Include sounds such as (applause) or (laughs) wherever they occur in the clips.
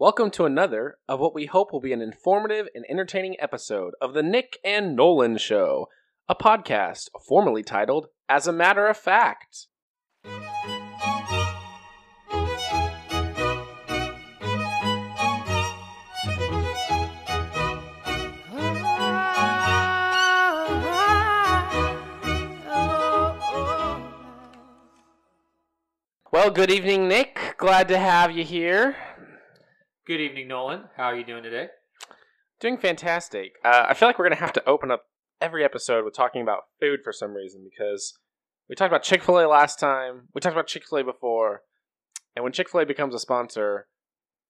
Welcome to another of what we hope will be an informative and entertaining episode of the Nick and Nolan Show, a podcast formerly titled As a Matter of Fact. Well, good evening, Nick. Glad to have you here. Good evening, Nolan. How are you doing today? Doing fantastic. Uh, I feel like we're going to have to open up every episode with talking about food for some reason because we talked about Chick fil A last time, we talked about Chick fil A before, and when Chick fil A becomes a sponsor,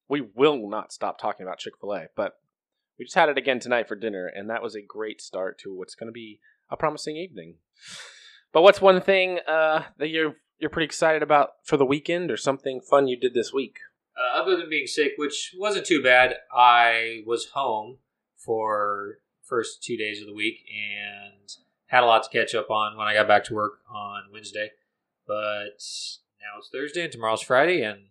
we will not stop talking about Chick fil A. But we just had it again tonight for dinner, and that was a great start to what's going to be a promising evening. But what's one thing uh, that you're you're pretty excited about for the weekend, or something fun you did this week? Uh, other than being sick, which wasn't too bad, I was home for first two days of the week and had a lot to catch up on when I got back to work on Wednesday. But now it's Thursday and tomorrow's Friday, and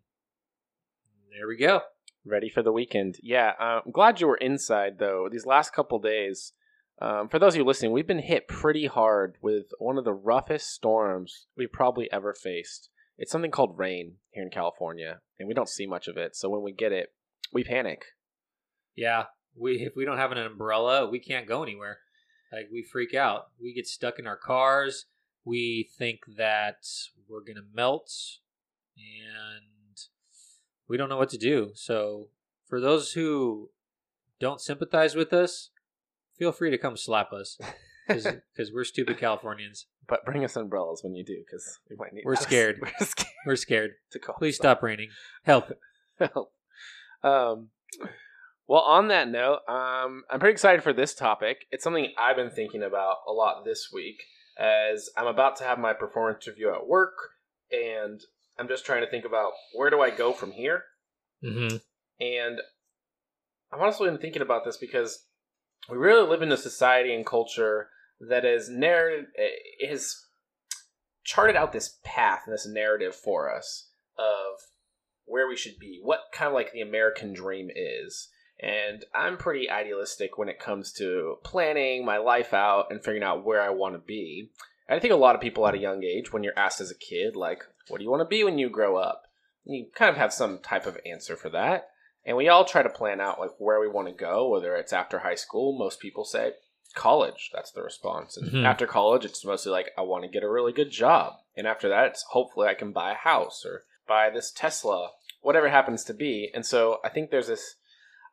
there we go. ready for the weekend. Yeah, uh, I'm glad you were inside though. These last couple days, um, for those of you listening, we've been hit pretty hard with one of the roughest storms we've probably ever faced. It's something called rain here in California, and we don't see much of it. So when we get it, we panic. Yeah, we if we don't have an umbrella, we can't go anywhere. Like we freak out. We get stuck in our cars. We think that we're gonna melt, and we don't know what to do. So for those who don't sympathize with us, feel free to come slap us (laughs) because we're stupid Californians. (laughs) But bring us umbrellas when you do, because we might need. We're those. scared. (laughs) We're scared We're scared. (laughs) to call. Please stop raining. Help. Help. um, well, on that note, um, I'm pretty excited for this topic. It's something I've been thinking about a lot this week, as I'm about to have my performance review at work, and I'm just trying to think about where do I go from here. Mm-hmm. And I've honestly been thinking about this because we really live in a society and culture that is narrative has charted out this path and this narrative for us of where we should be, what kind of like the American dream is. And I'm pretty idealistic when it comes to planning my life out and figuring out where I want to be. And I think a lot of people at a young age, when you're asked as a kid, like, what do you want to be when you grow up? You kind of have some type of answer for that. And we all try to plan out like where we want to go, whether it's after high school. Most people say college. That's the response. And Mhm. after college, it's mostly like I want to get a really good job. And after that, it's hopefully I can buy a house or buy this Tesla, whatever it happens to be. And so I think there's this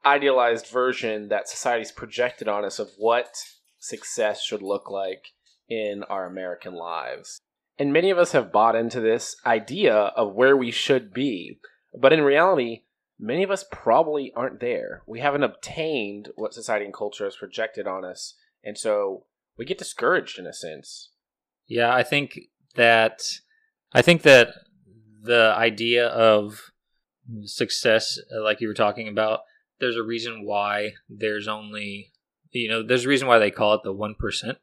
idealized version that society's projected on us of what success should look like in our American lives. And many of us have bought into this idea of where we should be. But in reality, many of us probably aren't there. We haven't obtained what society and culture has projected on us. And so we get discouraged in a sense. Yeah, I think that I think that the idea of success, uh, like you were talking about, there's a reason why there's only you know there's a reason why they call it the one percent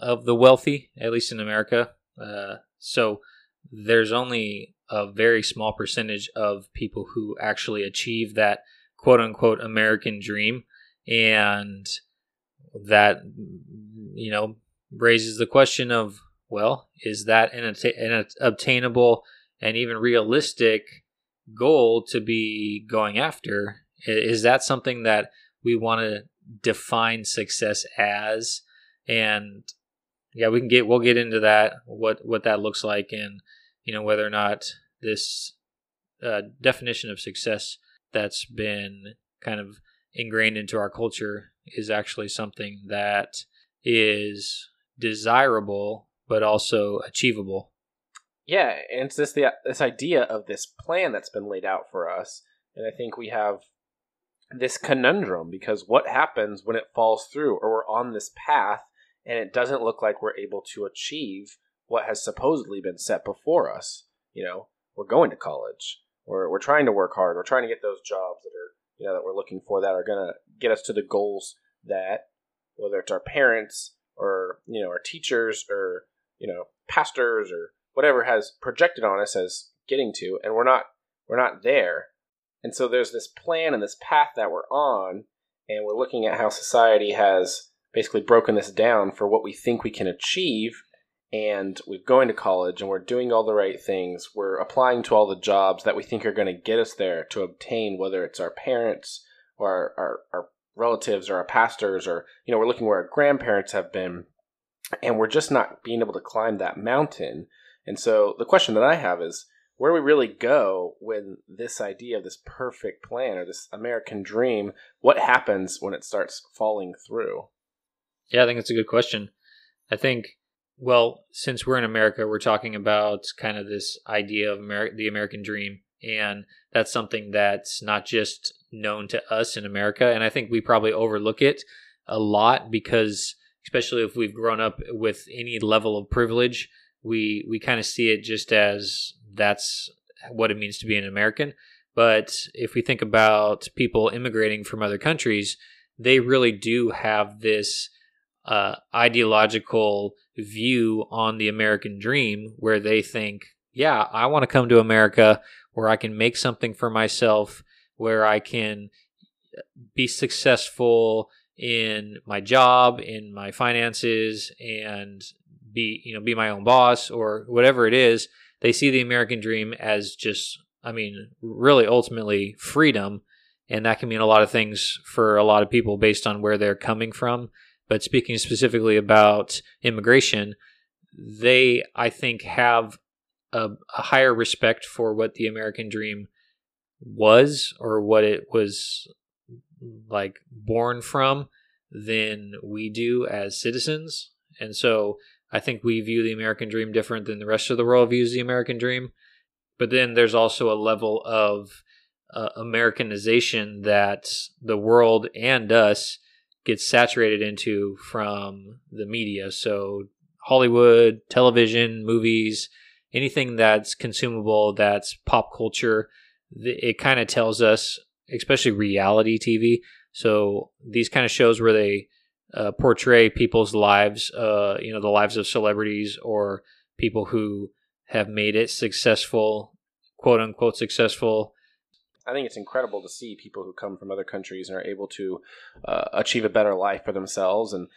of the wealthy, at least in America. Uh, so there's only a very small percentage of people who actually achieve that quote unquote American dream, and that you know raises the question of well, is that an, an obtainable and even realistic goal to be going after? Is that something that we want to define success as? And yeah, we can get we'll get into that what what that looks like and you know whether or not this uh, definition of success that's been kind of ingrained into our culture is actually something that is desirable but also achievable. Yeah, and it's this the this idea of this plan that's been laid out for us, and I think we have this conundrum because what happens when it falls through, or we're on this path and it doesn't look like we're able to achieve what has supposedly been set before us? You know, we're going to college, we're we're trying to work hard, we're trying to get those jobs that are you know that we're looking for that are going to get us to the goals that whether it's our parents or you know our teachers or you know pastors or whatever has projected on us as getting to and we're not we're not there And so there's this plan and this path that we're on, and we're looking at how society has basically broken this down for what we think we can achieve. And we're going to college and we're doing all the right things. We're applying to all the jobs that we think are going to get us there to obtain, whether it's our parents or our, our, our relatives or our pastors, or, you know, we're looking where our grandparents have been. And we're just not being able to climb that mountain. And so the question that I have is where do we really go when this idea of this perfect plan or this American dream, what happens when it starts falling through? Yeah, I think it's a good question. I think, well, since we're in America, we're talking about kind of this idea of the American dream. And that's something that's not just known to us in America. And I think we probably overlook it a lot because, especially if we've grown up with any level of privilege, we, we kind of see it just as that's what it means to be an American. But if we think about people immigrating from other countries, they really do have this uh, ideological view on the American dream where they think, yeah, I want to come to America where I can make something for myself, where I can be successful in my job, in my finances, and be you know be my own boss or whatever it is they see the American dream as just, I mean, really ultimately freedom. And that can mean a lot of things for a lot of people based on where they're coming from. But speaking specifically about immigration, they, I think, have a, a higher respect for what the American dream was or what it was like born from than we do as citizens. And so I think we view the American dream different than the rest of the world views the American dream. But then there's also a level of uh, Americanization that the world and us gets saturated into from the media. So Hollywood, television, movies, anything that's consumable, that's pop culture, it kind of tells us, especially reality TV. So these kind of shows where they uh, portray people's lives, uh, you know, the lives of celebrities or people who have made it successful, quote unquote successful. I think it's incredible to see people who come from other countries and are able to uh, achieve a better life for themselves. And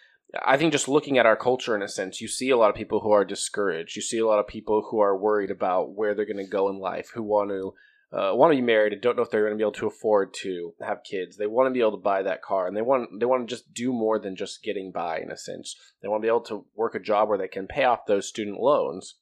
I think just looking at our culture in a sense, you see a lot of people who are discouraged. You see a lot of people who are worried about where they're going to go in life, who want to uh, want to be married and don't know if they're going to be able to afford to have kids. They want to be able to buy that car, and they want they want to just do more than just getting by. In a sense, they want to be able to work a job where they can pay off those student loans.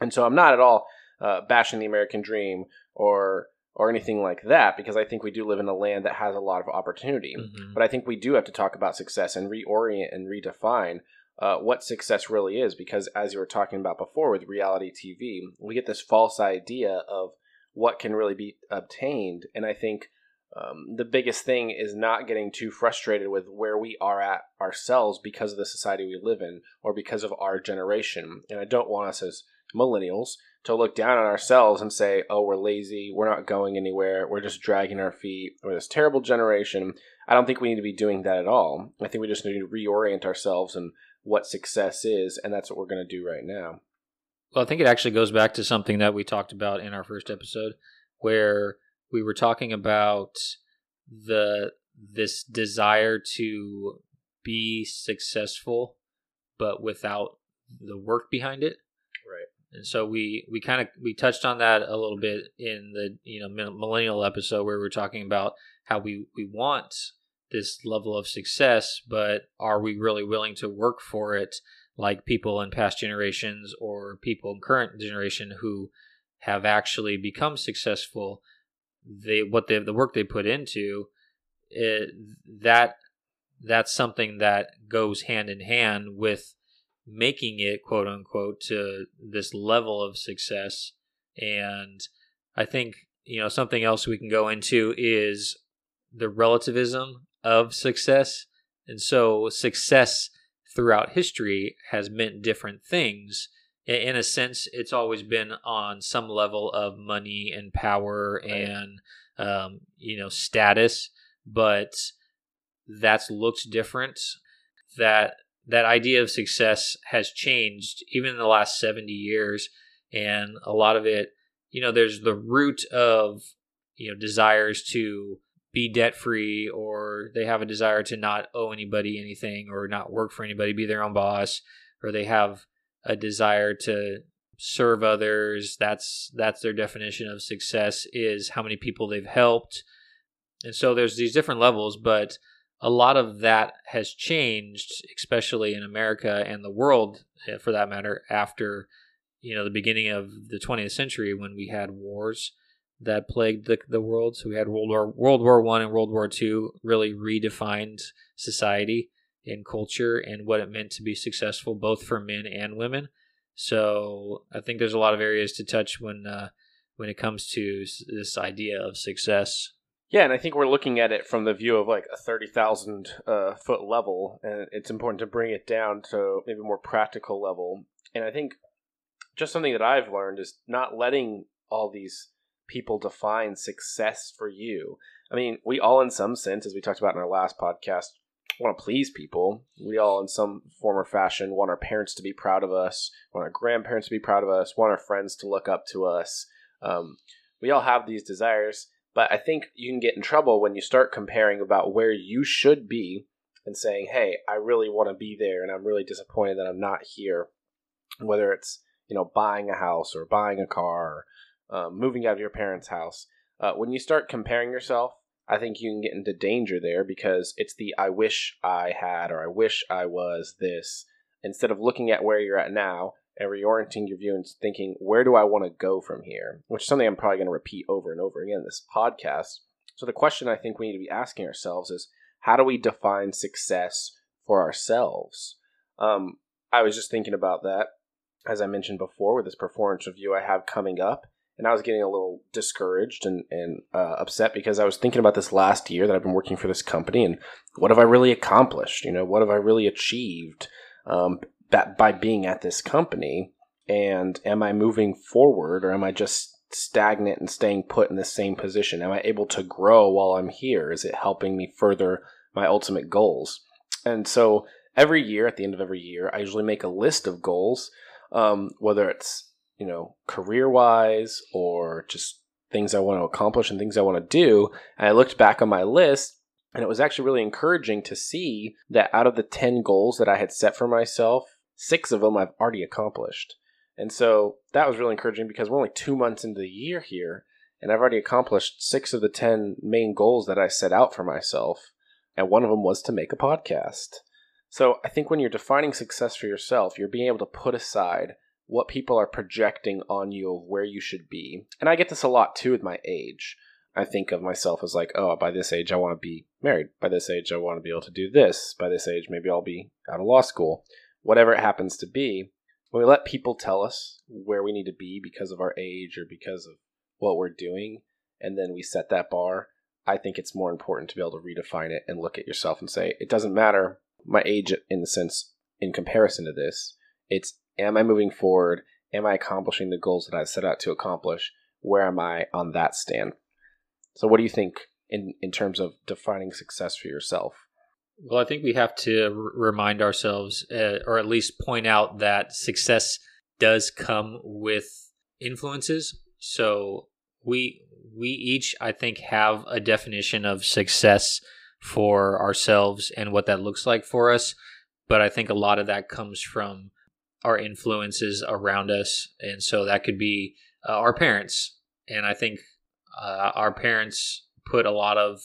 And so, I'm not at all uh, bashing the American dream or or anything like that because I think we do live in a land that has a lot of opportunity. Mm-hmm. But I think we do have to talk about success and reorient and redefine uh, what success really is because as you were talking about before with reality TV, we get this false idea of what can really be obtained. And I think um, the biggest thing is not getting too frustrated with where we are at ourselves because of the society we live in or because of our generation. And I don't want us as millennials to look down on ourselves and say, oh, we're lazy, we're not going anywhere, we're just dragging our feet, we're this terrible generation. I don't think we need to be doing that at all. I think we just need to reorient ourselves and what success is, and that's what we're going to do right now. Well, I think it actually goes back to something that we talked about in our first episode, where we were talking about the this desire to be successful, but without the work behind it. And so we we kind of we touched on that a little bit in the you know millennial episode where we are talking about how we we want this level of success, but are we really willing to work for it? like people in past generations or people in current generation who have actually become successful they what they the work they put into it, that that's something that goes hand in hand with making it quote unquote to this level of success and i think you know something else we can go into is the relativism of success and so success throughout history has meant different things. In a sense, it's always been on some level of money and power right. and um, you know status, but that's looked different. That that idea of success has changed even in the last 70 years and a lot of it you know there's the root of you know desires to be debt free or they have a desire to not owe anybody anything or not work for anybody, be their own boss, or they have a desire to serve others. That's that's their definition of success is how many people they've helped. And so there's these different levels, but a lot of that has changed, especially in America and the world eh, for that matter, after you know the beginning of the 20th century when we had wars that plagued the, the world. So we had World War World War One and World War Two really redefined society and culture and what it meant to be successful, both for men and women. So I think there's a lot of areas to touch when uh, when it comes to this idea of success. Yeah, and I think we're looking at it from the view of like a thirty thousand uh, foot level, and it's important to bring it down to maybe a more practical level. And I think just something that I've learned is not letting all these people define success for you. I mean, we all, in some sense, as we talked about in our last podcast, want to please people. We all, in some form or fashion, want our parents to be proud of us, want our grandparents to be proud of us, want our friends to look up to us. Um, we all have these desires, but I think you can get in trouble when you start comparing about where you should be and saying, "Hey, I really want to be there, and I'm really disappointed that I'm not here." Whether it's you know buying a house or buying a car um, moving out of your parents' house. Uh, when you start comparing yourself, I think you can get into danger there because it's the I wish I had or I wish I was this instead of looking at where you're at now and reorienting your view and thinking, where do I want to go from here? Which is something I'm probably going to repeat over and over again in this podcast. So the question I think we need to be asking ourselves is, how do we define success for ourselves? Um, I was just thinking about that, as I mentioned before, with this performance review I have coming up and I was getting a little discouraged and, and uh, upset because I was thinking about this last year that I've been working for this company and what have I really accomplished? You know, what have I really achieved um, that by being at this company? And am I moving forward or am I just stagnant and staying put in the same position? Am I able to grow while I'm here? Is it helping me further my ultimate goals? And so every year, at the end of every year, I usually make a list of goals, um, whether it's you know, career wise or just things I want to accomplish and things I want to do. And I looked back on my list and it was actually really encouraging to see that out of the 10 goals that I had set for myself, six of them I've already accomplished. And so that was really encouraging because we're only two months into the year here, and I've already accomplished six of the 10 main goals that I set out for myself. And one of them was to make a podcast. So I think when you're defining success for yourself, you're being able to put aside what people are projecting on you of where you should be. And I get this a lot too with my age. I think of myself as like, oh, by this age, I want to be married. By this age, I want to be able to do this. By this age, maybe I'll be out of law school. Whatever it happens to be, when we let people tell us where we need to be because of our age or because of what we're doing, and then we set that bar, I think it's more important to be able to redefine it and look at yourself and say, it doesn't matter my age in the sense in comparison to this. It's am I moving forward? Am I accomplishing the goals that I set out to accomplish? Where am I on that stand? So, what do you think in, in terms of defining success for yourself? Well, I think we have to r- remind ourselves, uh, or at least point out that success does come with influences. So we we each, I think, have a definition of success for ourselves and what that looks like for us. But I think a lot of that comes from our influences around us, and so that could be uh, our parents. And I think uh, our parents put a lot of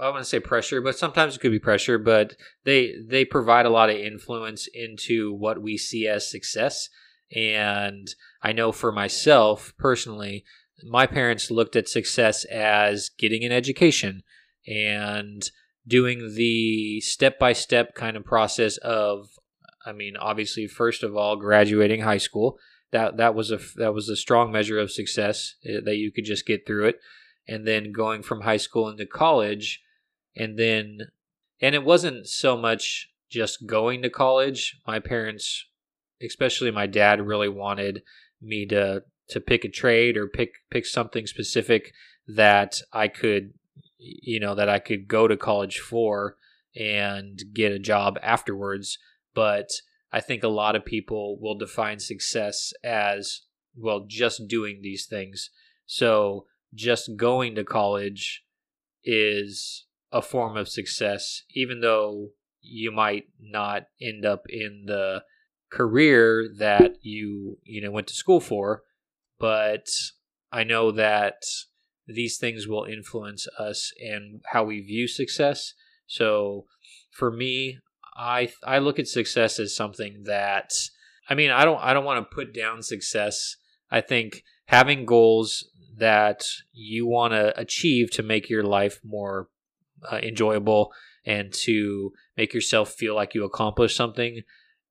I want to say pressure, but sometimes it could be pressure. But they they provide a lot of influence into what we see as success. And I know for myself personally, my parents looked at success as getting an education and doing the step by step kind of process of I mean, obviously, first of all, graduating high school that that was a that was a strong measure of success eh, that you could just get through it, and then going from high school into college, and then and it wasn't so much just going to college. My parents, especially my dad, really wanted me to to pick a trade or pick pick something specific that I could you know that I could go to college for and get a job afterwards but I think a lot of people will define success as well just doing these things. So just going to college is a form of success, even though you might not end up in the career that you you know went to school for. But i know that these things will influence us and how we view success. So for me i i look at success as something that i mean i don't i don't want to put down success. I think having goals that you want to achieve to make your life more uh, enjoyable and to make yourself feel like you accomplished something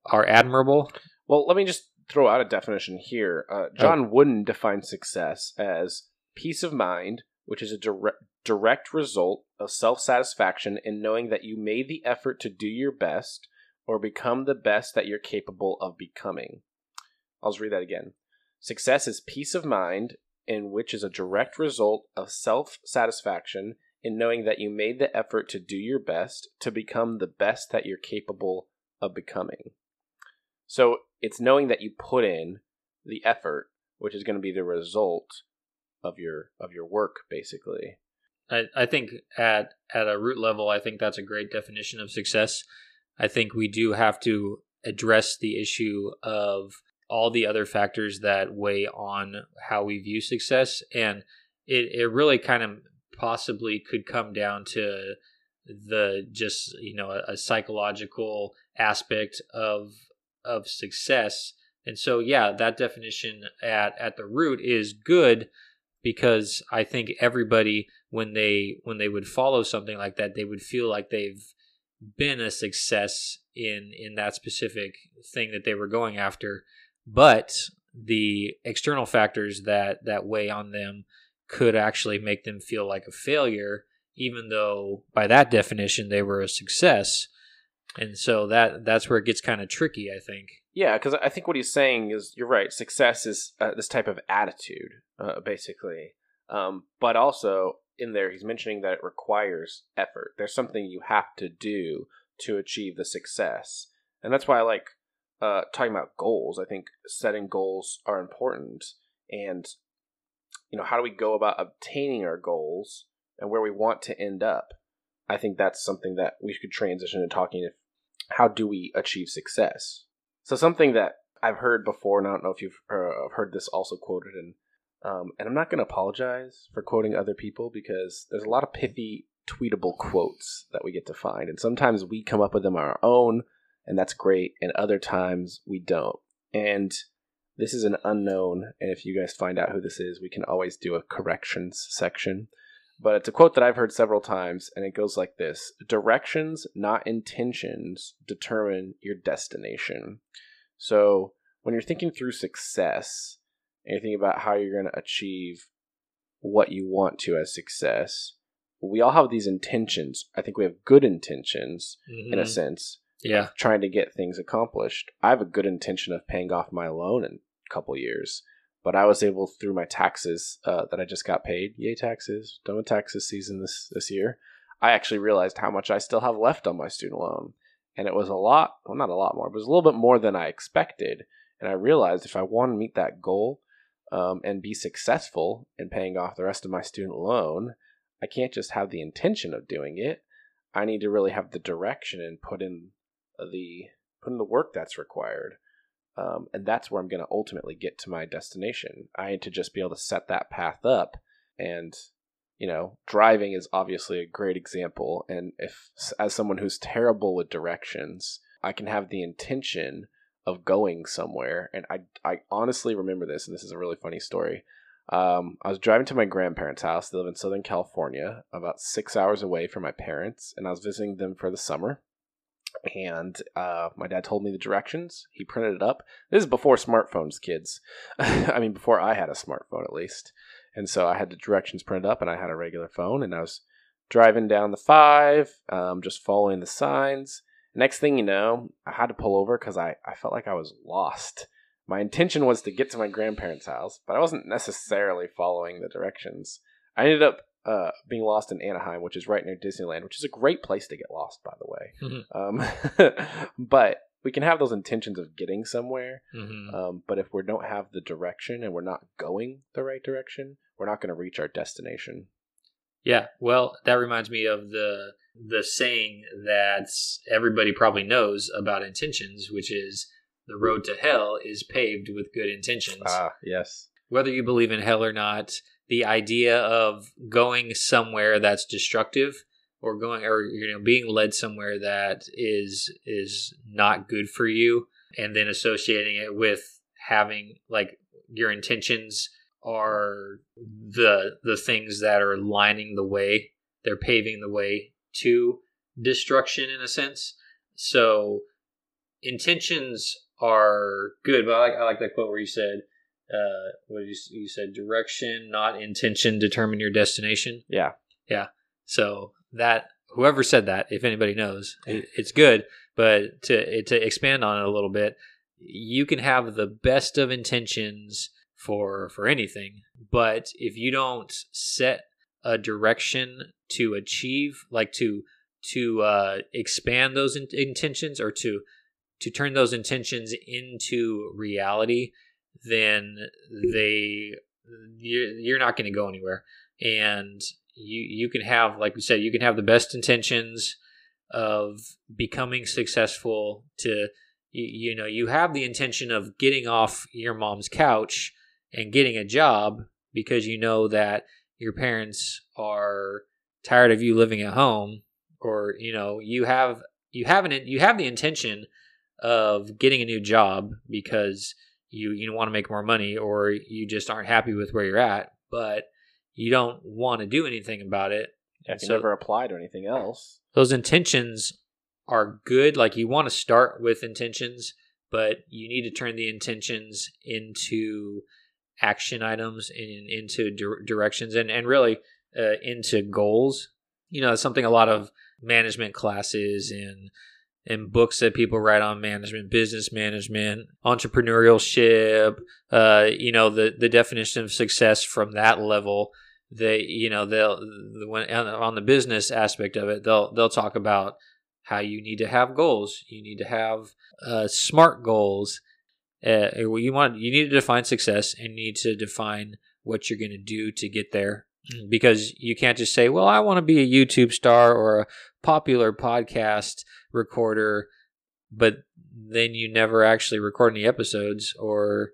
are admirable. Well, let me just throw out a definition here. Uh, John oh. Wooden defines success as peace of mind, which is a direct direct result of self satisfaction in knowing that you made the effort to do your best or become the best that you're capable of becoming. I'll just read that again. Success is peace of mind, in which is a direct result of self satisfaction in knowing that you made the effort to do your best to become the best that you're capable of becoming. So it's knowing that you put in the effort, which is going to be the result of your of your work, basically. I, I think at at a root level, I think that's a great definition of success. I think we do have to address the issue of all the other factors that weigh on how we view success, and it it really kind of possibly could come down to the just you know a, a psychological aspect of of success. And so, yeah, that definition at at the root is good because I think everybody when they when they would follow something like that, they would feel like they've been a success in in that specific thing that they were going after. But the external factors that that weigh on them could actually make them feel like a failure, even though by that definition they were a success. And so that that's where it gets kind of tricky i think. Yeah because i think what he's saying is you're right success is uh, this type of attitude uh, basically. Um, but also in there he's mentioning that it requires effort. There's something you have to do to achieve the success. And that's why i like uh, talking about goals. I think setting goals are important and you know how do we go about obtaining our goals and where we want to end up I think that's something that we could transition to talking if how do we achieve success? So something that I've heard before, and I don't know if you've uh, heard this also quoted, and um, and I'm not going to apologize for quoting other people because there's a lot of pithy, tweetable quotes that we get to find, and sometimes we come up with them on our own, and that's great, and other times we don't. And this is an unknown, and if you guys find out who this is, we can always do a corrections section. But it's a quote that I've heard several times, and it goes like this Directions, not intentions, determine your destination. So when you're thinking through success, and you're thinking about how you're going to achieve what you want to as success, we all have these intentions. I think we have good intentions mm-hmm. in a mm-hmm. sense. Yeah. Trying to get things accomplished. I have a good intention of paying off my loan in couple years. But I was able through my taxes uh, that I just got paid. Yay taxes! Done with taxes season this this year. I actually realized how much I still have left on my student loan, and it was a lot. Well, not a lot more, but it was a little bit more than I expected. And I realized if I want to meet that goal um, and be successful in paying off the rest of my student loan, I can't just have the intention of doing it. I need to really have the direction and put in the put in the work that's required. Um, and that's where I'm going to ultimately get to my destination. I need to just be able to set that path up. And, you know, driving is obviously a great example. And if, as someone who's terrible with directions, I can have the intention of going somewhere. And I, I honestly remember this, and this is a really funny story. Um, I was driving to my grandparents' house. They live in Southern California, about six hours away from my parents, and I was visiting them for the summer and uh, my dad told me the directions. He printed it up. This is before smartphones, kids. (laughs) I mean, before I had a smartphone, at least. And so I had the directions printed up, and I had a regular phone, and I was driving down the five, um, just following the signs. Next thing you know, I had to pull over because I, I felt like I was lost. My intention was to get to my grandparents' house, but I wasn't necessarily following the directions. I ended up uh, being lost in Anaheim, which is right near Disneyland, which is a great place to get lost, by the way. Mm-hmm. Um, (laughs) but we can have those intentions of getting somewhere, hmm um, but if we don't have the direction and we're not going the right direction, we're not going to reach our destination. Yeah, well, that reminds me of the the saying that everybody probably knows about intentions, which is the road to hell is paved with good intentions. Ah, yes. Whether you believe in hell or not, the idea of going somewhere that's destructive or going or you know being led somewhere that is is not good for you and then associating it with having like your intentions are the the things that are lining the way they're paving the way to destruction in a sense. So intentions are good but i like, I like that quote where you said uh what you, you said direction not intention determine your destination Yeah, Yeah. so that whoever said that, if anybody knows, it, it's good. But to to expand on it a little bit, you can have the best of intentions for for anything, but if you don't set a direction to achieve, like to to uh, expand those in- intentions or to to turn those intentions into reality, then they you're, you're not going to go anywhere. And you you can have like we said you can have the best intentions of becoming successful to you, you know you have the intention of getting off your mom's couch and getting a job because you know that your parents are tired of you living at home or you know you have you have an you have the intention of getting a new job because you you want to make more money or you just aren't happy with where you're at but you don't want to do anything about it can So- never apply to anything else. those intentions are good like you want to start with intentions but you need to turn the intentions into action items and into dir- directions and, and really uh, into goals you know it's something a lot of management classes and and books that people write on management business management entrepreneurship uh, you know the the definition of success from that level they you know they'll when on the business aspect of it they'll they'll talk about how you need to have goals. You need to have uh, smart goals. Uh, you want you need to define success and need to define what you're going to do to get there. Because you can't just say well i want to be a youtube star or a popular podcast recorder but then you never actually record any episodes or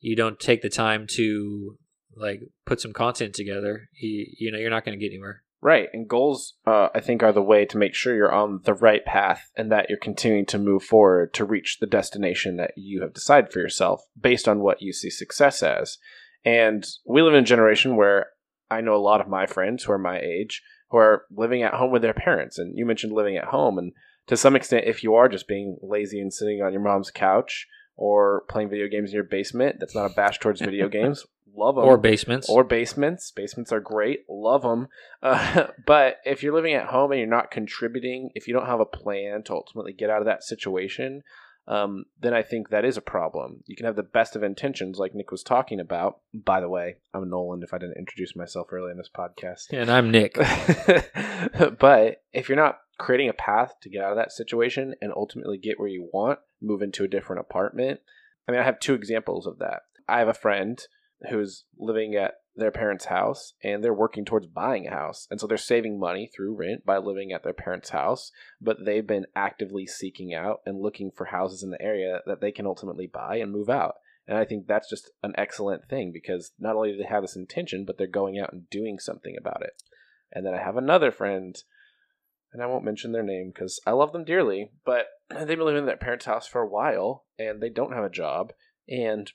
you don't take the time to like put some content together you, you know you're not going to get anywhere Right, and goals, uh, I think, are the way to make sure you're on the right path and that you're continuing to move forward to reach the destination that you have decided for yourself based on what you see success as. And we live in a generation where I know a lot of my friends who are my age who are living at home with their parents. And you mentioned living at home, and to some extent, if you are just being lazy and sitting on your mom's couch or playing video games in your basement, that's not a bash towards (laughs) video games. Love them or basements or basements. Basements are great. Love them. Uh, (laughs) but if you're living at home and you're not contributing, if you don't have a plan to ultimately get out of that situation, um, then I think that is a problem. You can have the best of intentions, like Nick was talking about. By the way, I'm Nolan. If I didn't introduce myself early in this podcast, and i'm nick (laughs) but if you're not creating a path to get out of that situation and ultimately get where you want, move into a different apartment. I mean, I have two examples of that. I have a friend who's living at their parents' house and they're working towards buying a house. And so they're saving money through rent by living at their parents' house, but they've been actively seeking out and looking for houses in the area that they can ultimately buy and move out. And I think that's just an excellent thing because not only do they have this intention, but they're going out and doing something about it. And then I have another friend, and I won't mention their name because I love them dearly, but (clears throat) they've been living in their parents' house for a while and they don't have a job. And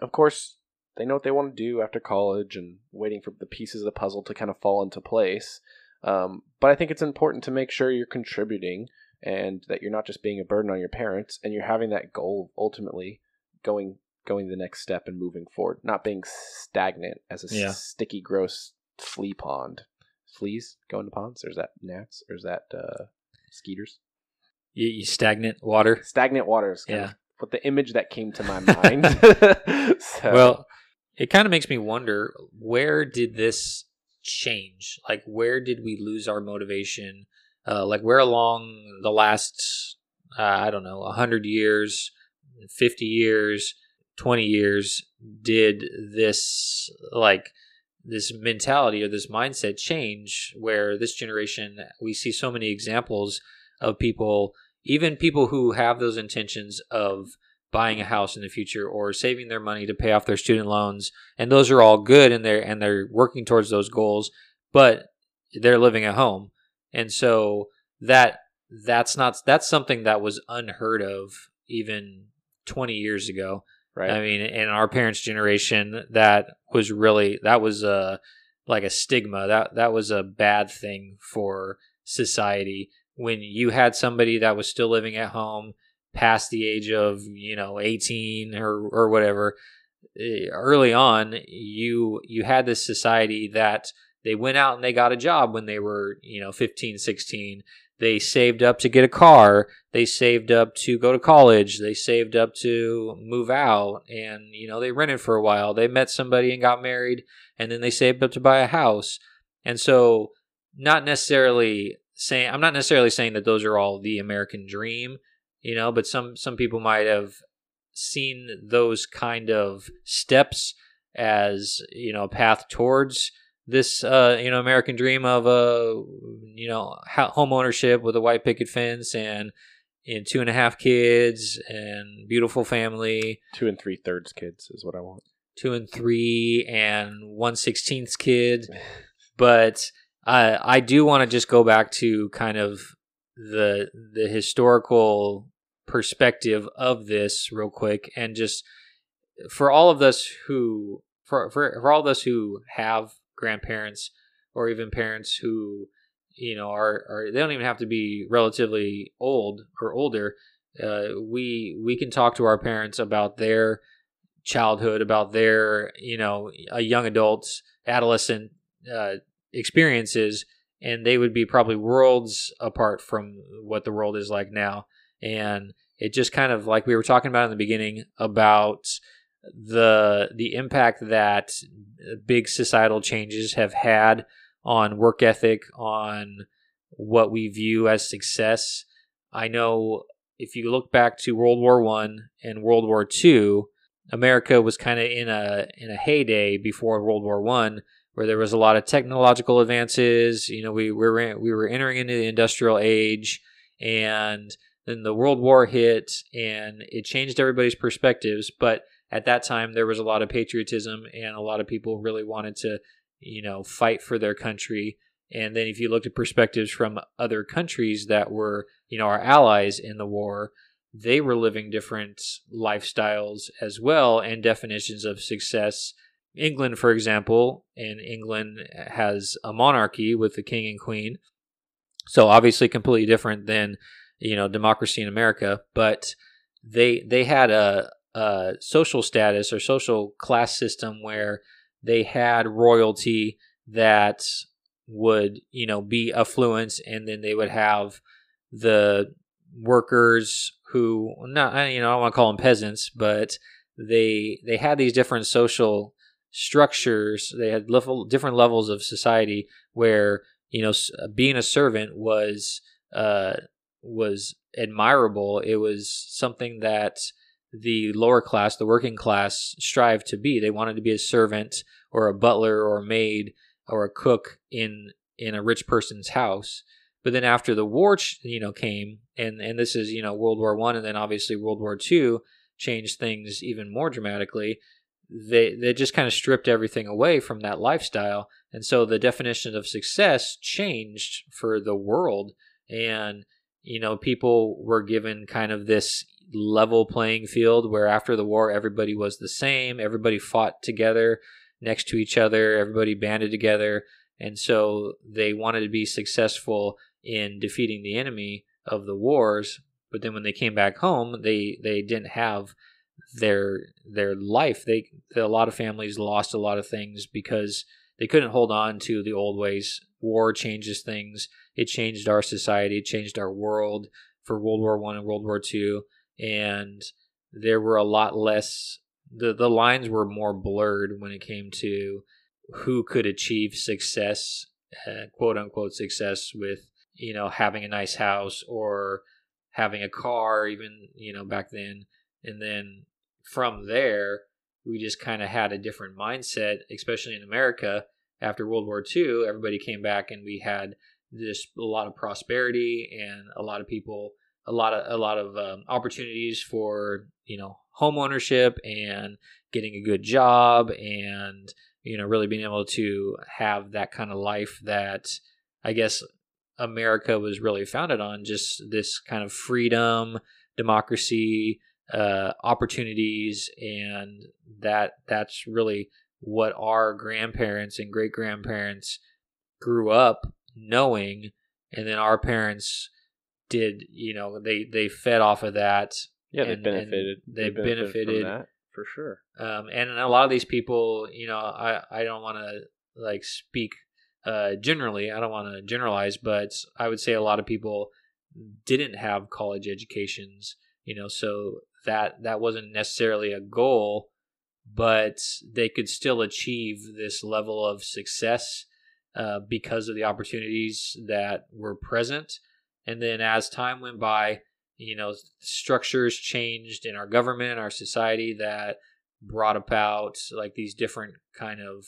of course, they know what they want to do after college and waiting for the pieces of the puzzle to kind of fall into place. Um, but I think it's important to make sure you're contributing and that you're not just being a burden on your parents and you're having that goal of ultimately going going the next step and moving forward, not being stagnant as a Yeah. sticky, gross flea pond. Fleas go into ponds? Or is that gnats? Or is that uh, skeeters? you, you stagnant water Stagnant waters. Kind Yeah. Of what the image that came to my (laughs) mind. (laughs) So- well it kind of makes me wonder where did this change like where did we lose our motivation uh, like where along the last uh, I don't know, 100 years, 50 years, 20 years did this like this mentality or this mindset change where this generation we see so many examples of people even people who have those intentions of buying a house in the future or saving their money to pay off their student loans and those are all good and they're and they're working towards those goals but they're living at home. And so that that's not that's something that was unheard of even 20 years ago Right. i mean in our parents generation that was really that was a like a stigma. That that was a bad thing for society. When you had somebody that was still living at home past the age of you know 18 or or whatever eh, early on you you had this society that they went out and they got a job when they were you know 15 16 they saved up to get a car. They saved up to go to college. They saved up to move out. And you know they rented for a while. They met somebody and got married and then they saved up to buy a house. And so not necessarily saying i'm not necessarily saying that those are all the american dream you know but some some people might have seen those kind of steps as you know a path towards this uh you know american dream of a you know home ownership with a white picket fence and and two and a half kids and beautiful family Two and three thirds kids is what I want. two and three and one sixteenth kid (laughs) but I I do want to just go back to kind of the the historical perspective of this real quick and just for all of us who for for, for all of us who have grandparents or even parents who you know are, are they don't even have to be relatively old or older. Uh, we we can talk to our parents about their childhood about their you know a young adults adolescent uh, experiences and they would be probably worlds apart from what the world is like now. And it just kind of like we were talking about in the beginning about the the impact that big societal changes have had on work ethic on what we view as success. I know if you look back to world war one and world war two america was kind of in a in a heyday before world war one where there was a lot of technological advances you know we, we were we were entering into the industrial age and then the world war hit and it changed everybody's perspectives but at that time there was a lot of patriotism and a lot of people really wanted to you know fight for their country. And then if you looked at perspectives from other countries that were you know our allies in the war they were living different lifestyles as well and definitions of success. England for example and england has a monarchy with the king and queen. So obviously completely different than you know democracy in america but they they had a, a social status or social class system where they had royalty that would you know be affluent and then they would have the workers who not you know I don't want to call them peasants but they they had these different social structures. They had level, different levels of society where you know being a servant was uh was admirable. It was something that the lower class the working class strived to be. They wanted to be a servant or a butler or a maid or a cook in in a rich person's house. But then after the war you know came and and this is you know world war 1 and then obviously world war 2 changed things even more dramatically they they just kind of stripped everything away from that lifestyle. And so the definition of success changed for the world and you know people were given kind of this level playing field where after the war everybody was the same everybody fought together next to each other everybody banded together. And so they wanted to be successful in defeating the enemy of the wars but then when they came back home they they didn't have their their life. They a lot of families lost a lot of things because they couldn't hold on to the old ways war changes things. It changed our society. It changed our world for world war one and world war two. And there were a lot less the the lines were more blurred when it came to who could achieve success uh, quote unquote success with you know having a nice house or having a car, even you know back then, and then from there we just kind of had a different mindset, especially in America after World War II. Everybody came back, and we had just a lot of prosperity and a lot of people, a lot of a lot of um, opportunities for you know home ownership and getting a good job and you know really being able to have that kind of life that I guess America was really founded on just this kind of freedom, democracy, uh, opportunities, and that that's really what our grandparents and great grandparents grew up knowing, and then our parents did. You know, they they fed off of that. Yeah, they and- benefited. and They, benefited. from that for sure. Um, and a lot of these people, you know, I, I don't want to like speak uh, generally. I don't want to generalize, but I would say a lot of people didn't have college educations, you know, so that that wasn't necessarily a goal, but they could still achieve this level of success uh, because of the opportunities that were present. And then as time went by, you know, structures changed in our government, our society that brought about like these different kind of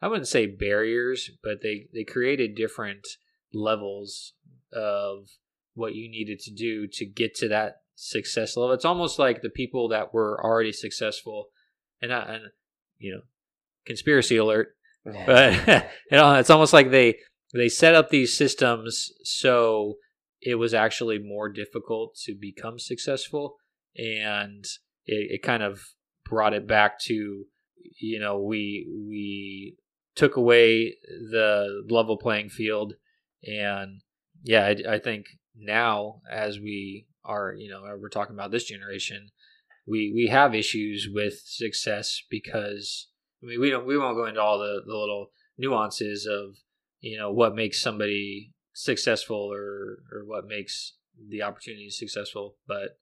I wouldn't say barriers, but they they created different levels of what you needed to do to get to that success level. It's almost like the people that were already successful, and I, and you know, conspiracy alert, but (laughs) you know, it's almost like they they set up these systems so it was actually more difficult to become successful, and it, it kind of brought it back to you know we we took away the level playing field. And yeah I, I think now as we are you know we're talking about this generation we we have issues with success because I mean we don't we won't go into all the, the little nuances of you know what makes somebody successful or or what makes the opportunity successful but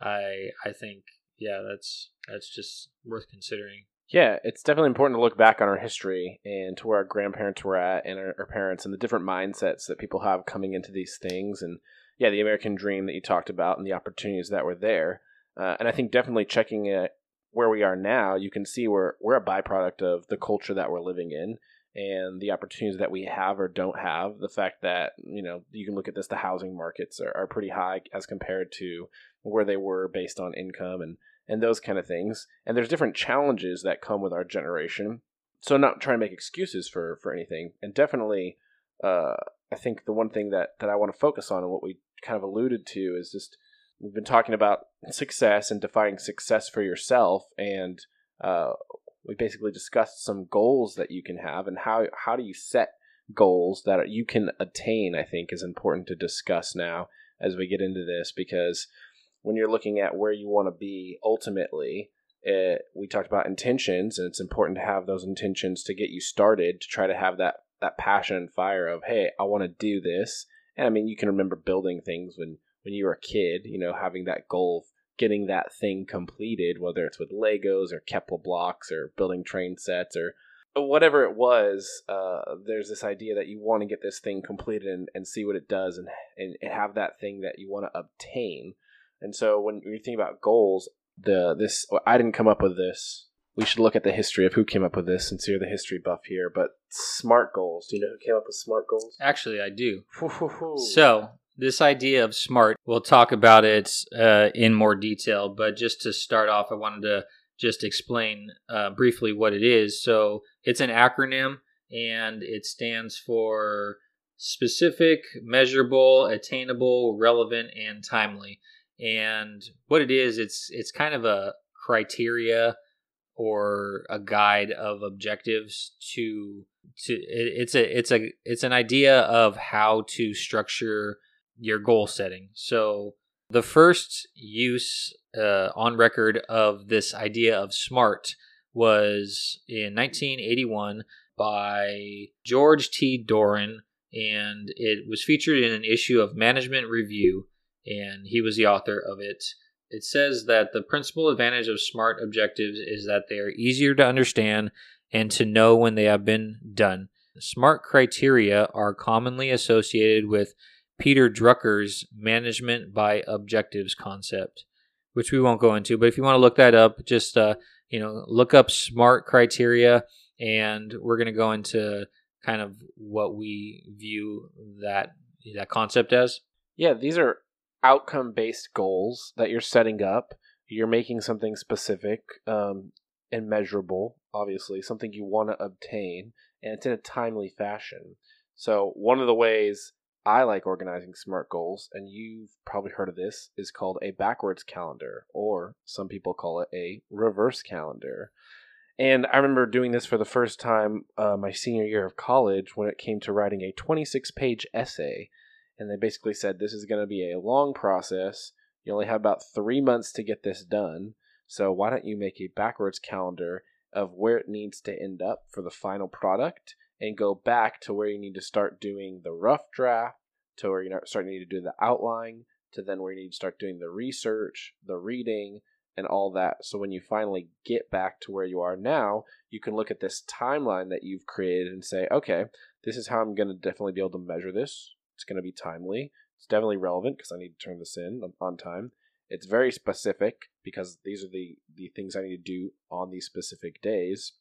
I I think yeah that's that's just worth considering Yeah, it's definitely important to look back on our history and to where our grandparents were at and our, our parents and the different mindsets that people have coming into these things. And yeah, the American dream that you talked about and the opportunities that were there. Uh, and I think definitely checking it where we are now, you can see we're, we're a byproduct of the culture that we're living in and the opportunities that we have or don't have. The fact that, you know, you can look at this, the housing markets are, are pretty high as compared to where they were based on income and and those kind of things. And there's different challenges that come with our generation. So not trying to make excuses for for anything. And definitely, uh, I think the one thing that that I want to focus on and what we kind of alluded to is just we've been talking about success and defining success for yourself, and uh, we basically discussed some goals that you can have and how how do you set goals that you can attain. I think is important to discuss now as we get into this because when you're looking at where you want to be ultimately, it, we talked about intentions, and it's important to have those intentions to get you started to try to have that that passion and fire of hey, I want to do this. And I mean, you can remember building things when when you were a kid, you know, having that goal of getting that thing completed, whether it's with Legos or Kapla blocks or building train sets or whatever it was, uh, there's this idea that you want to get this thing completed and, and see what it does and, and, and have that thing that you want to obtain. And so when you think about goals, the this I didn't come up with this. We should look at the history of who came up with this since you're the history buff here. But SMART goals. Do you know who came up with SMART goals? actually I do So this idea of SMART, we'll talk about it uh, in more detail, but just to start off, I wanted to just explain uh, briefly what it is. So, it's an acronym and it stands for specific, measurable, attainable, relevant, and timely. And what it is, it's it's kind of a criteria or a guide of objectives to to it, it's a it's a it's an idea of how to structure your goal setting. So the first use uh, on record of this idea of SMART was in 1981 by George T. Doran, and it was featured in an issue of Management Review, and he was the author of it. It says that the principal advantage of SMART objectives is that they are easier to understand and to know when they have been done. SMART criteria are commonly associated with Peter Drucker's management by objectives concept, which we won't go into. But if you want to look that up, just uh, you know, look up SMART criteria, and we're going to go into kind of what we view that that concept as. Yeah, these are outcome based goals that you're setting up. You're making something specific um, and measurable, obviously, something you want to obtain, and it's in a timely fashion. So, one of the ways I like organizing SMART goals, and you've probably heard of this, is called a backwards calendar, or some people call it a reverse calendar. And I remember doing this for the first time uh, my senior year of college when it came to writing a 26 page essay. And they basically said this is going to be a long process. You only have about three months to get this done. So why don't you make a backwards calendar of where it needs to end up for the final product? and go back to where you need to start doing the rough draft, to where you start needing to do the outline, to then where you need to start doing the research, the reading, and all that. So when you finally get back to where you are now, you can look at this timeline that you've created and say, okay, this is how I'm going to definitely be able to measure this. It's going to be timely. It's definitely relevant because I need to turn this in on time. It's very specific because these are the, the things I need to do on these specific days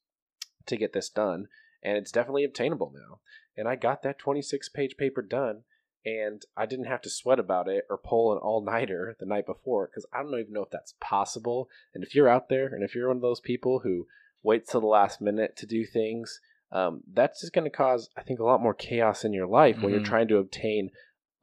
to get this done and it's definitely obtainable now. And I got that 26 page paper done, and I didn't have to sweat about it or pull an all nighter (laughs) the night before because I don't even know if that's possible. And if you're out there and if you're one of those people who waits till the last minute to do things, um, that's just going to cause, I think, a lot more chaos in your life mm-hmm. when you're mm-hmm. trying to obtain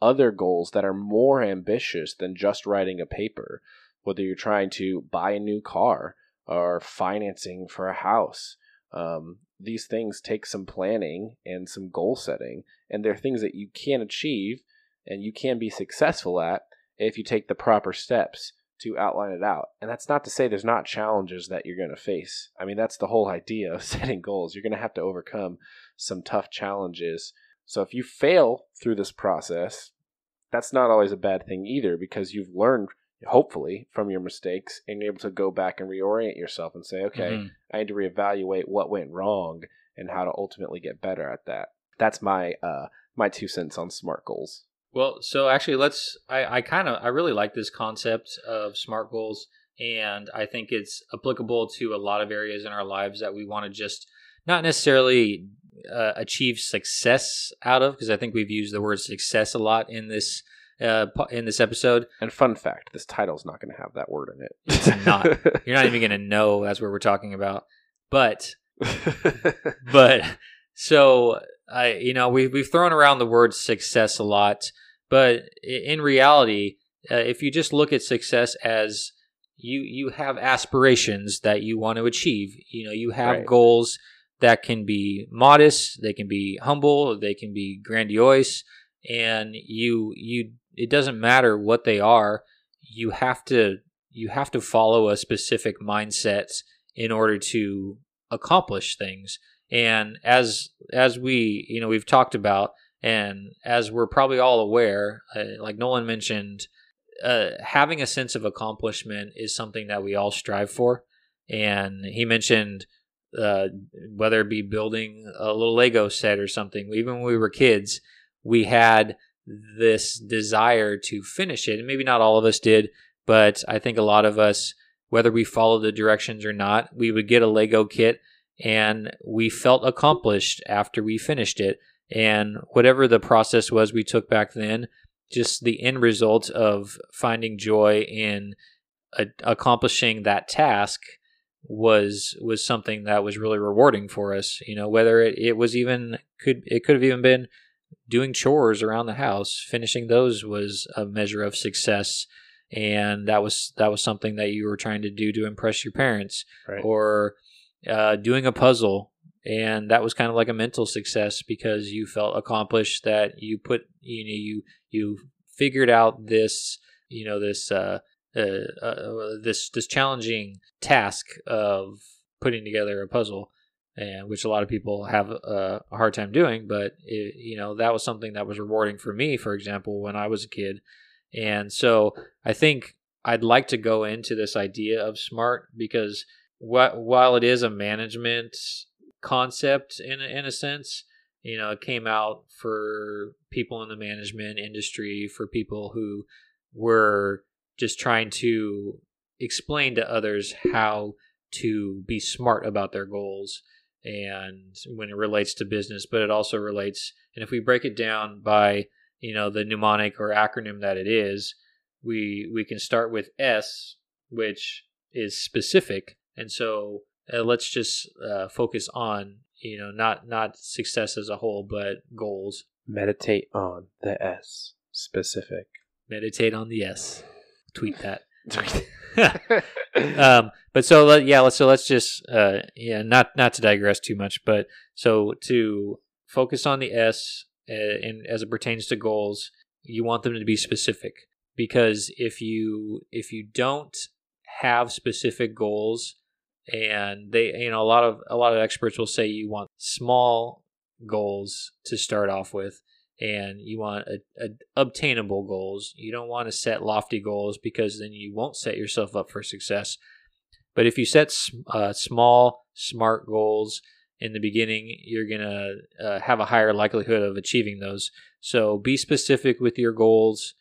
other goals that are more ambitious than just writing a paper. Whether you're trying to buy a new car or financing for a house, um, these things take some planning and some goal setting, and they're things that you can achieve and you can be successful at if you take the proper steps to outline it out. And that's not to say there's not challenges that you're going to face. I mean, that's the whole idea of (laughs) setting goals. You're going to have to overcome some tough challenges. So if you fail through this process, that's not always a bad thing either because you've learned hopefully from your mistakes and you're able to go back and reorient yourself and say okay mm-hmm. i need to reevaluate what went wrong and how to ultimately get better at that that's my uh my two cents on smart goals well so actually let's i i kind of i really like this concept of smart goals and i think it's applicable to a lot of areas in our lives that we want to just not necessarily uh, achieve success out of because i think we've used the word success a lot in this uh, in this episode. And fun fact: this title's not going to have that word in it. It's not. (laughs) You're not even going to know that's what we're talking about. But, (laughs) but so I, you know, we we've thrown around the word success a lot, but in reality, uh, if you just look at success as you you have aspirations that you want to achieve, you know, you have right. goals that can be modest, they can be humble, they can be grandiose, and you you it doesn't matter what they are you have to you have to follow a specific mindset in order to accomplish things and as as we you know we've talked about and as we're probably all aware uh, like nolan mentioned uh, having a sense of accomplishment is something that we all strive for and he mentioned uh, whether it be building a little lego set or something even when we were kids we had this desire to finish it. And maybe not all of us did, but I think a lot of us, whether we followed the directions or not, we would get a Lego kit and we felt accomplished after we finished it. And whatever the process was we took back then, just the end result of finding joy in a- accomplishing that task was was something that was really rewarding for us you know whether it, it was even could it could have even been doing chores around the house, finishing those was a measure of success. And that was that was something that you were trying to do to impress your parents, right. or uh, doing a puzzle, and that was kind of like a mental success because you felt accomplished that you put you know you you figured out this you know this uh, uh, uh, this this challenging task of putting together a puzzle and which a lot of people have a, a hard time doing. But it, you know that was something that was rewarding for me, for example, when I was a kid. And so I think I'd like to go into this idea of smart because wh- while it is a management concept in in a sense, you know, it came out for people in the management industry, for people who were just trying to explain to others how to be smart about their goals and when it relates to business, but it also relates, and if we break it down by, you know, the mnemonic or acronym that it is, we we can start with S, which is specific, and so uh, let's just uh, focus on you know not not success as a whole, but goals. Meditate on the S. Specific. Meditate on the S. Tweet that. (laughs) (laughs) um, but so let, yeah, let's so let's just uh, yeah, not not to digress too much, but so to focus on the S uh, and as it pertains to goals, you want them to be specific because if you if you don't have specific goals and they you know a lot of a lot of experts will say you want small goals to start off with and you want a, a, obtainable goals. You don't want to set lofty goals because then you won't set yourself up for success. But if you set uh, small, smart goals in the beginning, you're going to uh, have a higher likelihood of achieving those. So be specific with your goals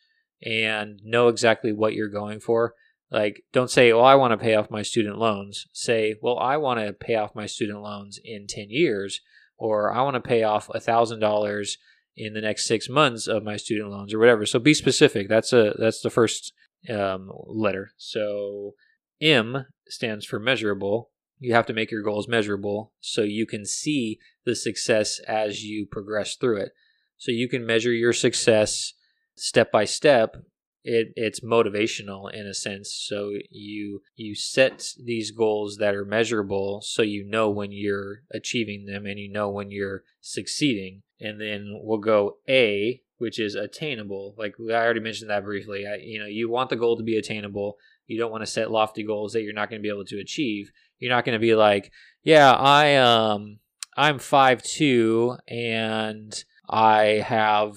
and know exactly what you're going for. Like, don't say, well, I want to pay off my student loans. Say, well, I want to pay off my student loans in 10 years, or I want to pay off $1,000 in the next six months of my student loans or whatever. So be specific. That's a that's the first um, letter. So M stands for measurable. You have to make your goals measurable so you can see the success as you progress through it. So you can measure your success step by step. It, it's motivational in a sense. So you you set these goals that are measurable so you know when you're achieving them and you know when you're succeeding and then we'll go A, which is attainable. Like I already mentioned that briefly. I, you know, you want the goal to be attainable. You don't want to set lofty goals that you're not going to be able to achieve. You're not going to be like, yeah, I um, I'm five two and I have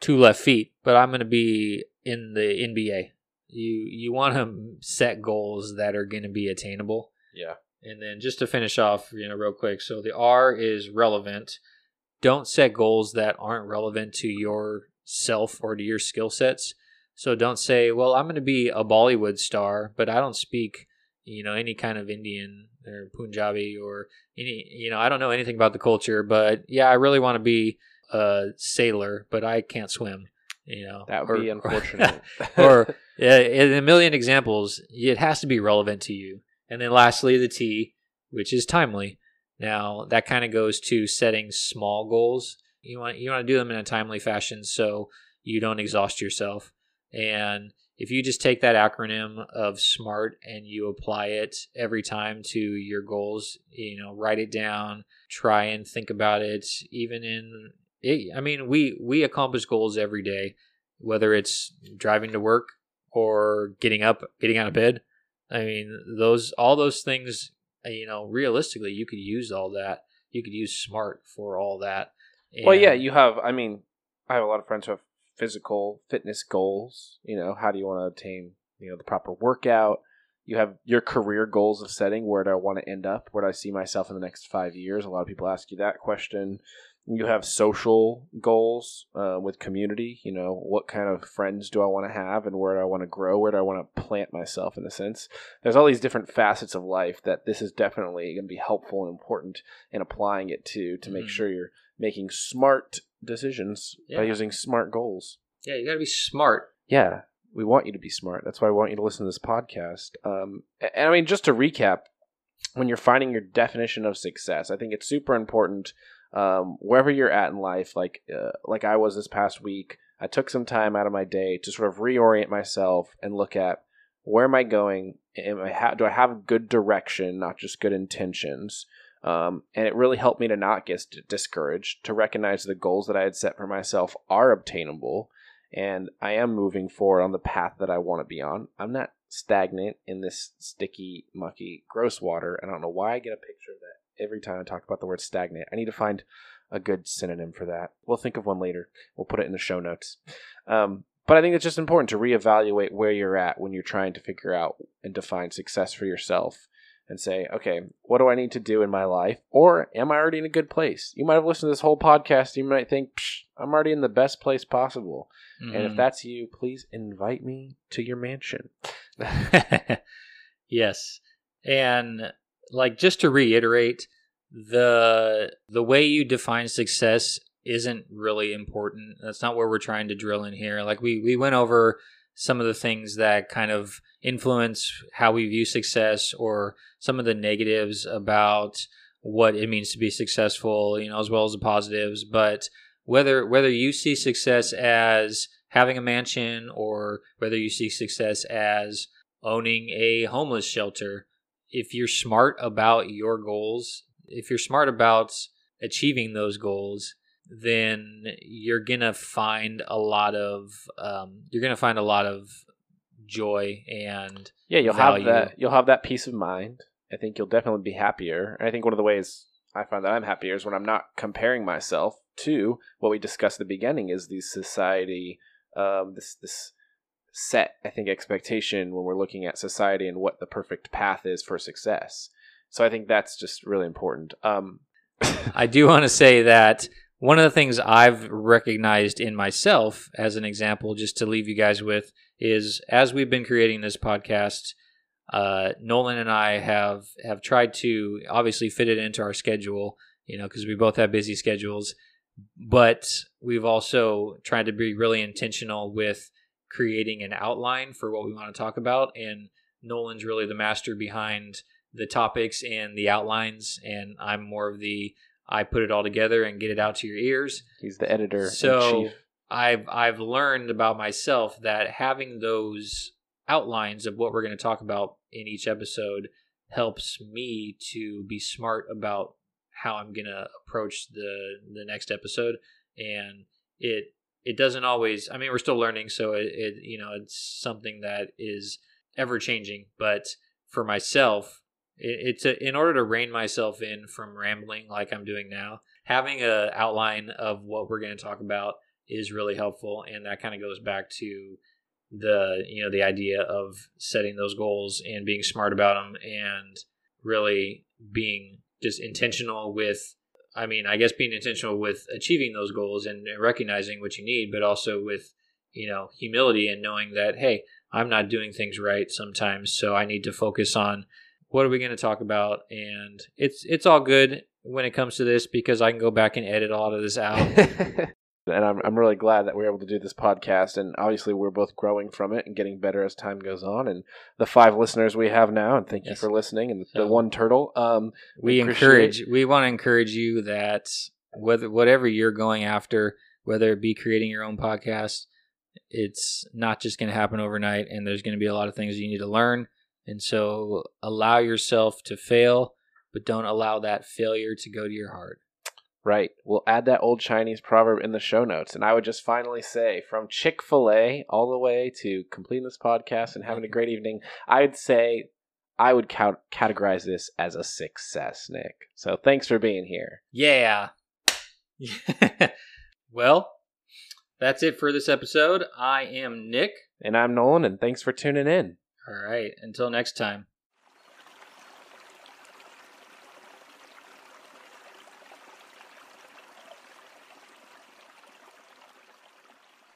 two left feet, but I'm going to be in the NBA. You you want to set goals that are going to be attainable. Yeah. And then just to finish off, you know, real quick. So the R is relevant don't set goals that aren't relevant to your self or to your skill sets. So don't say, "Well, I'm going to be a Bollywood star, but I don't speak, you know, any kind of Indian or Punjabi or any, you know, I don't know anything about the culture, but yeah, I really want to be a sailor, but I can't swim." You know, that would or, be (laughs) unfortunate. Or, or (laughs) yeah, in a million examples, it has to be relevant to you. And then lastly, the T, which is timely. Now that kind of goes to setting small goals. You want you want to do them in a timely fashion so you don't exhaust yourself. And if you just take that acronym of SMART and you apply it every time to your goals, you know, write it down, try and think about it even in it, I mean, we we accomplish goals every day, whether it's driving to work or getting up, getting out of bed. I mean, those all those things uh, you know, realistically, you could use all that. You could use smart for all that. And well, yeah, you have. I mean, I have a lot of friends who have physical fitness goals. You know, how do you want to obtain, you know, the proper workout? You have your career goals of setting. Where do I want to end up? Where do I see myself in the next five years? A lot of people ask you that question you have social goals uh, with community you know what kind of friends do i want to have and where do i want to grow? Where do i want to plant myself in a sense? There's all these different facets of life that this is definitely going to be helpful and important in applying it to to make mm. sure you're making smart decisions yeah. by using smart goals. Yeah you got to be smart. Yeah we want you to be smart. That's why i want you to listen to this podcast. Um, and i mean just to recap when you're finding your definition of success i think it's super important um, wherever you're at in life, like uh, like I was this past week, I took some time out of my day to sort of reorient myself and look at where am I going? Am I ha- do I have good direction, not just good intentions? Um, and it really helped me to not get discouraged, to recognize the goals that I had set for myself are obtainable, and I am moving forward on the path that I want to be on. I'm not stagnant in this sticky, mucky, gross water. I don't know why I get a picture of that every time I talk about the word stagnant. I need to find a good synonym for that. We'll think of one later. We'll put it in the show notes. Um, but I think it's just important to reevaluate where you're at when you're trying to figure out and define success for yourself. and say, okay, what do I need to do in my life? Or am I already in a good place? You might have listened to this whole podcast. You might think, I'm already in the best place possible. Mm-hmm. And if mm-hmm. that's you, please invite me to your mansion. (laughs) yes. And like just to reiterate, the the way you define success isn't really important. That's not where we're trying to drill in here. Like we we went over some of the things that kind of influence how we view success or some of the negatives about what it means to be successful, you know, as well as the positives, but whether whether you see success as having a mansion or whether you see success as owning a homeless shelter, if you're smart about your goals, if you're smart about achieving those goals, then you're gonna find a lot of um, you're gonna find a lot of joy and yeah you'll value. have that you'll have that peace of mind i think you'll definitely be happier and i think one of the ways i find that i'm happier is when i'm not comparing myself to what we discussed at the beginning is the society um, this this set i think expectation when we're looking at society and what the perfect path is for success so i think that's just really important um, (laughs) i do want to say that one of the things I've recognized in myself, as an example, just to leave you guys with, is as we've been creating this podcast, uh, Nolan and I have have tried to obviously fit it into our schedule, you know, because we both have busy schedules. But we've also tried to be really intentional with creating an outline for what we want to talk about. And Nolan's really the master behind the topics and the outlines, and I'm more of the I put it all together and get it out to your ears. He's the editor. So I've I've learned about myself that having those outlines of what we're going to talk about in each episode helps me to be smart about how I'm going to approach the the next episode and it it doesn't always I mean we're still learning so it, it you know it's something that is ever changing but for myself it's a, in order to rein myself in from rambling like I'm doing now. Having a outline of what we're going to talk about is really helpful, and that kind of goes back to the you know the idea of setting those goals and being smart about them, and really being just intentional with. I mean, I guess being intentional with achieving those goals and recognizing what you need, but also with you know humility and knowing that hey, I'm not doing things right sometimes, so I need to focus on what are we going to talk about? And it's it's all good when it comes to this because I can go back and edit a lot of this out. (laughs) and I'm I'm really glad that we're able to do this podcast. And obviously, we're both growing from it and getting better as time goes on. And the five listeners we have now, and thank yes. you for listening. And so, the one turtle, um, we, we encourage. We want to encourage you that whether whatever you're going after, whether it be creating your own podcast, it's not just going to happen overnight. And there's going to be a lot of things you need to learn and so allow yourself to fail, but don't allow that failure to go to your heart. Right. We'll add that old Chinese proverb in the show notes. And I would just finally say from Chick fil A all the way to completing this podcast and having a great evening, I'd say I would count, categorize this as a success, Nick. So thanks for being here. Yeah. (laughs) well, that's it for this episode. I am Nick. And I'm Nolan, and thanks for tuning in. All right. Until next time.